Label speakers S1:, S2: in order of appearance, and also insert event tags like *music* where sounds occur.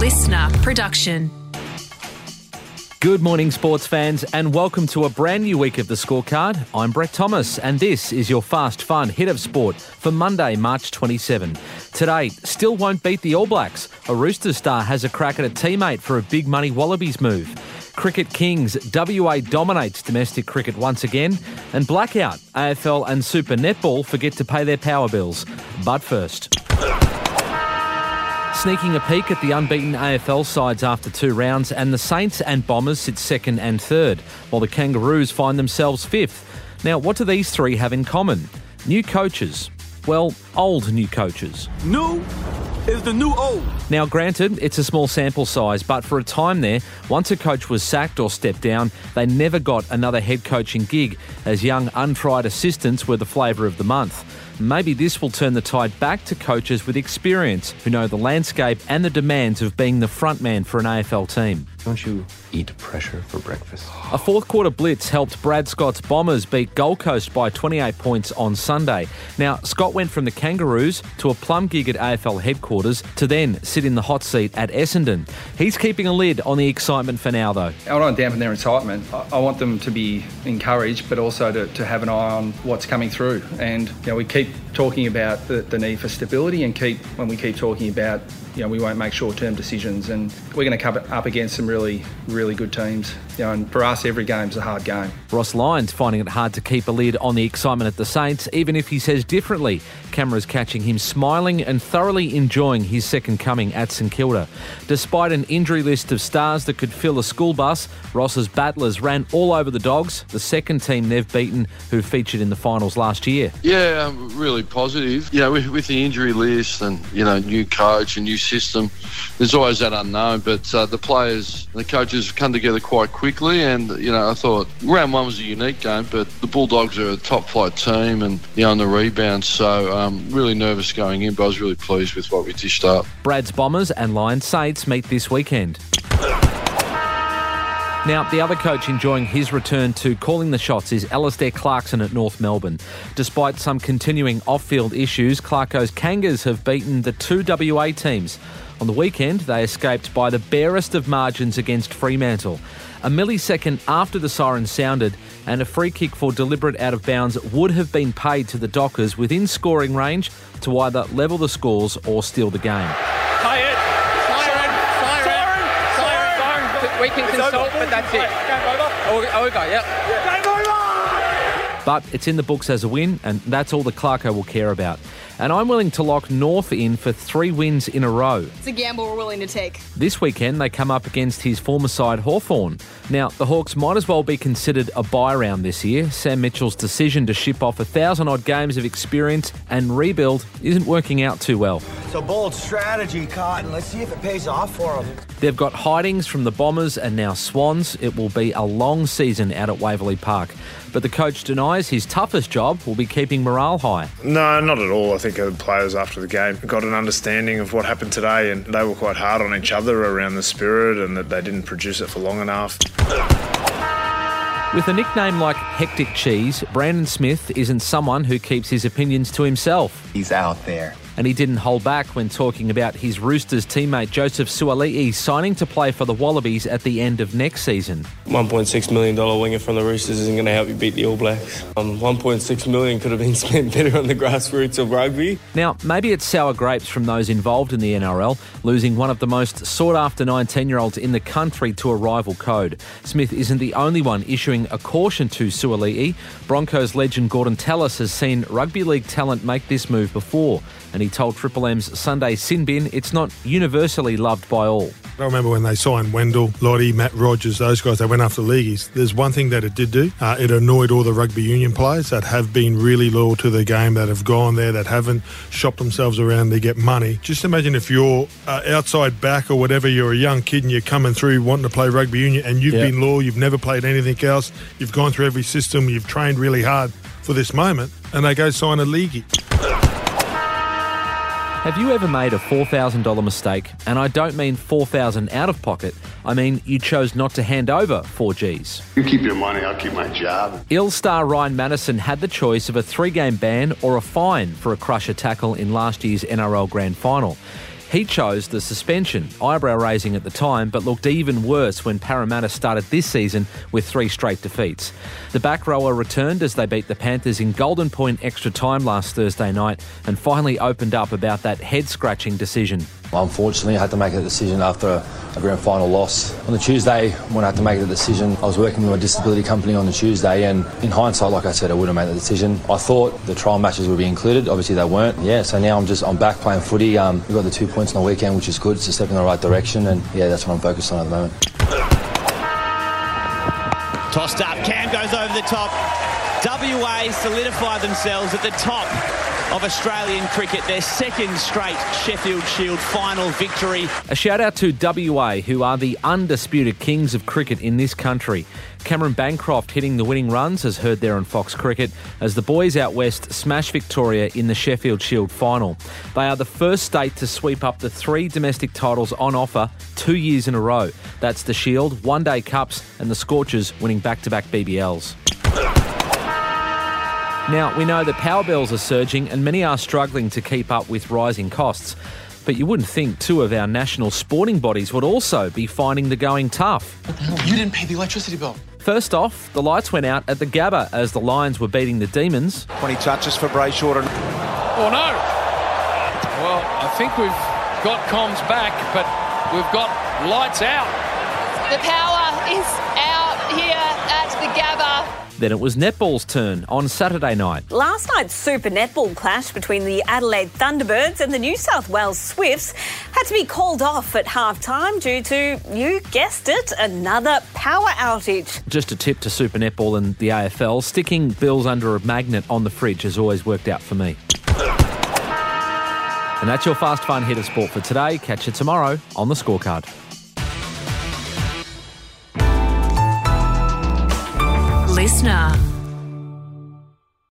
S1: listener production.
S2: Good morning, sports fans, and welcome to a brand new week of the scorecard. I'm Brett Thomas, and this is your fast, fun hit of sport for Monday, March 27. Today, still won't beat the All Blacks. A Roosters star has a crack at a teammate for a big money Wallabies move. Cricket Kings, WA dominates domestic cricket once again, and blackout, AFL and Super Netball forget to pay their power bills. But first. Sneaking a peek at the unbeaten AFL sides after two rounds, and the Saints and Bombers sit second and third, while the Kangaroos find themselves fifth. Now, what do these three have in common? New coaches. Well, old new coaches.
S3: New is the new old.
S2: Now, granted, it's a small sample size, but for a time there, once a coach was sacked or stepped down, they never got another head coaching gig, as young, untried assistants were the flavour of the month. Maybe this will turn the tide back to coaches with experience who know the landscape and the demands of being the front man for an AFL team.
S4: Don't you eat pressure for breakfast?
S2: A fourth quarter blitz helped Brad Scott's Bombers beat Gold Coast by 28 points on Sunday. Now, Scott went from the Kangaroos to a plum gig at AFL headquarters to then sit in the hot seat at Essendon. He's keeping a lid on the excitement for now, though.
S5: I don't dampen their excitement. I want them to be encouraged, but also to, to have an eye on what's coming through. And you know, we keep talking about the, the need for stability, and keep when we keep talking about you know, we won't make short-term decisions, and we're going to come up against some really, really good teams. You know, and for us, every game's a hard game.
S2: Ross Lyon's finding it hard to keep a lid on the excitement at the Saints, even if he says differently. Cameras catching him smiling and thoroughly enjoying his second coming at St Kilda. Despite an injury list of stars that could fill a school bus, Ross's battlers ran all over the Dogs, the second team they've beaten who featured in the finals last year.
S6: Yeah, um, really positive. You know, with, with the injury list and, you know, new coach and new system, there's always that unknown. But uh, the players, the coaches have come together quite quickly. And, you know, I thought round one was a unique game, but the Bulldogs are a top flight team and, you know, on the rebound. So, um, really nervous going in, but I was really pleased with what we dished up.
S2: Brad's Bombers and Lyon's Saints meet this weekend. Now, the other coach enjoying his return to calling the shots is Alastair Clarkson at North Melbourne. Despite some continuing off field issues, Clarko's Kangas have beaten the two WA teams. On the weekend, they escaped by the barest of margins against Fremantle. A millisecond after the siren sounded, and a free kick for deliberate out of bounds would have been paid to the Dockers within scoring range to either level the scores or steal the game.
S7: We can consult, but that's it. Oh, oh, okay, yep.
S2: But it's in the books as a win, and that's all the Clarko will care about. And I'm willing to lock North in for three wins in a row.
S8: It's a gamble we're willing to take.
S2: This weekend, they come up against his former side, Hawthorn. Now, the Hawks might as well be considered a buy round this year. Sam Mitchell's decision to ship off a thousand odd games of experience and rebuild isn't working out too well.
S9: It's a bold strategy, Cotton. Let's see if it pays off for them.
S2: They've got hidings from the Bombers and now Swans. It will be a long season out at Waverley Park. But the coach denies his toughest job will be keeping morale high.
S10: No, not at all. I think the players after the game got an understanding of what happened today, and they were quite hard on each other around the spirit and that they didn't produce it for long enough.
S2: With a nickname like Hectic Cheese, Brandon Smith isn't someone who keeps his opinions to himself.
S4: He's out there.
S2: And he didn't hold back when talking about his Roosters teammate Joseph Suaalii signing to play for the Wallabies at the end of next season.
S11: $1.6 million winger from the Roosters isn't going to help you beat the All Blacks. Um, 1.6 million could have been *laughs* spent better on the grassroots of rugby.
S2: Now, maybe it's sour grapes from those involved in the NRL, losing one of the most sought after 19 year olds in the country to a rival code. Smith isn't the only one issuing a caution to Suaalii. Broncos legend Gordon Tallis has seen rugby league talent make this move before, and he told Triple M's Sunday Sin Bin it's not universally loved by all.
S12: I remember when they signed Wendell, Lote, Mat Rogers, those guys, they went after leagueies. There's one thing that it did do. Uh, it annoyed all the rugby union players that have been really loyal to the game, that have gone there, that haven't shopped themselves around to get money. Just imagine if you're uh, outside back or whatever, you're a young kid and you're coming through wanting to play rugby union and you've
S2: Yep.
S12: been loyal, you've never played anything else, you've gone through every system, you've trained really hard for this moment, and they go sign a leaguey.
S2: Have you ever made a $4,000 mistake? And I don't mean 4000 out of pocket, I mean you chose not to hand over 4Gs.
S13: You keep your money, I'll keep my job.
S2: Eels star Ryan Matterson had the choice of a three game ban or a fine for a crusher tackle in last year's NRL Grand Final. He chose the suspension, eyebrow raising at the time, but looked even worse when Parramatta started this season with three straight defeats. The back rower returned as they beat the Panthers in Golden Point extra time last Thursday night and finally opened up about that head scratching decision.
S1: Unfortunately, I had to make a decision after a, a, grand final loss. On the Tuesday, when I had to make the decision, I was working with a disability company on the Tuesday, and in hindsight, like I said, I would have made the decision. I thought the trial matches would be included. Obviously, they weren't. Yeah, so now I'm just I'm back playing footy. Um, we got the two points on the weekend, which is good. It's a step in the right direction, and yeah, that's what I'm focused on at the moment.
S8: Tossed up, Cam goes over the top. WA solidify themselves at the top of Australian cricket, their second straight Sheffield Shield final victory.
S2: A shout out to WA, who are the undisputed kings of cricket in this country. Cameron Bancroft hitting the winning runs, as heard there on Fox Cricket, as the boys out west smash Victoria in the Sheffield Shield final. They are the first state to sweep up the three domestic titles on offer two years in a row. That's the Shield, One Day Cups, and the Scorchers winning back to back BBLs. Now, we know that power bills are surging and many are struggling to keep up with rising costs. But you wouldn't think two of our national sporting bodies would also be finding the going tough.
S14: You didn't pay the electricity bill.
S2: First off, the lights went out at the Gabba as the Lions were beating the Demons.
S15: 20 touches for Bray Shorten.
S16: Oh no! Well, I think we've got comms back, but we've got lights out.
S17: The power is out here at the Gabba.
S2: Then it was netball's turn on Saturday night.
S18: Last night's Super Netball clash between the Adelaide Thunderbirds and the New South Wales Swifts had to be called off at half time due to, you guessed it, another power outage.
S2: Just a tip to Super Netball and the AFL sticking bills under a magnet on the fridge has always worked out for me. And that's your fast fun hit of sport for today. Catch you tomorrow on the scorecard.
S19: Listener.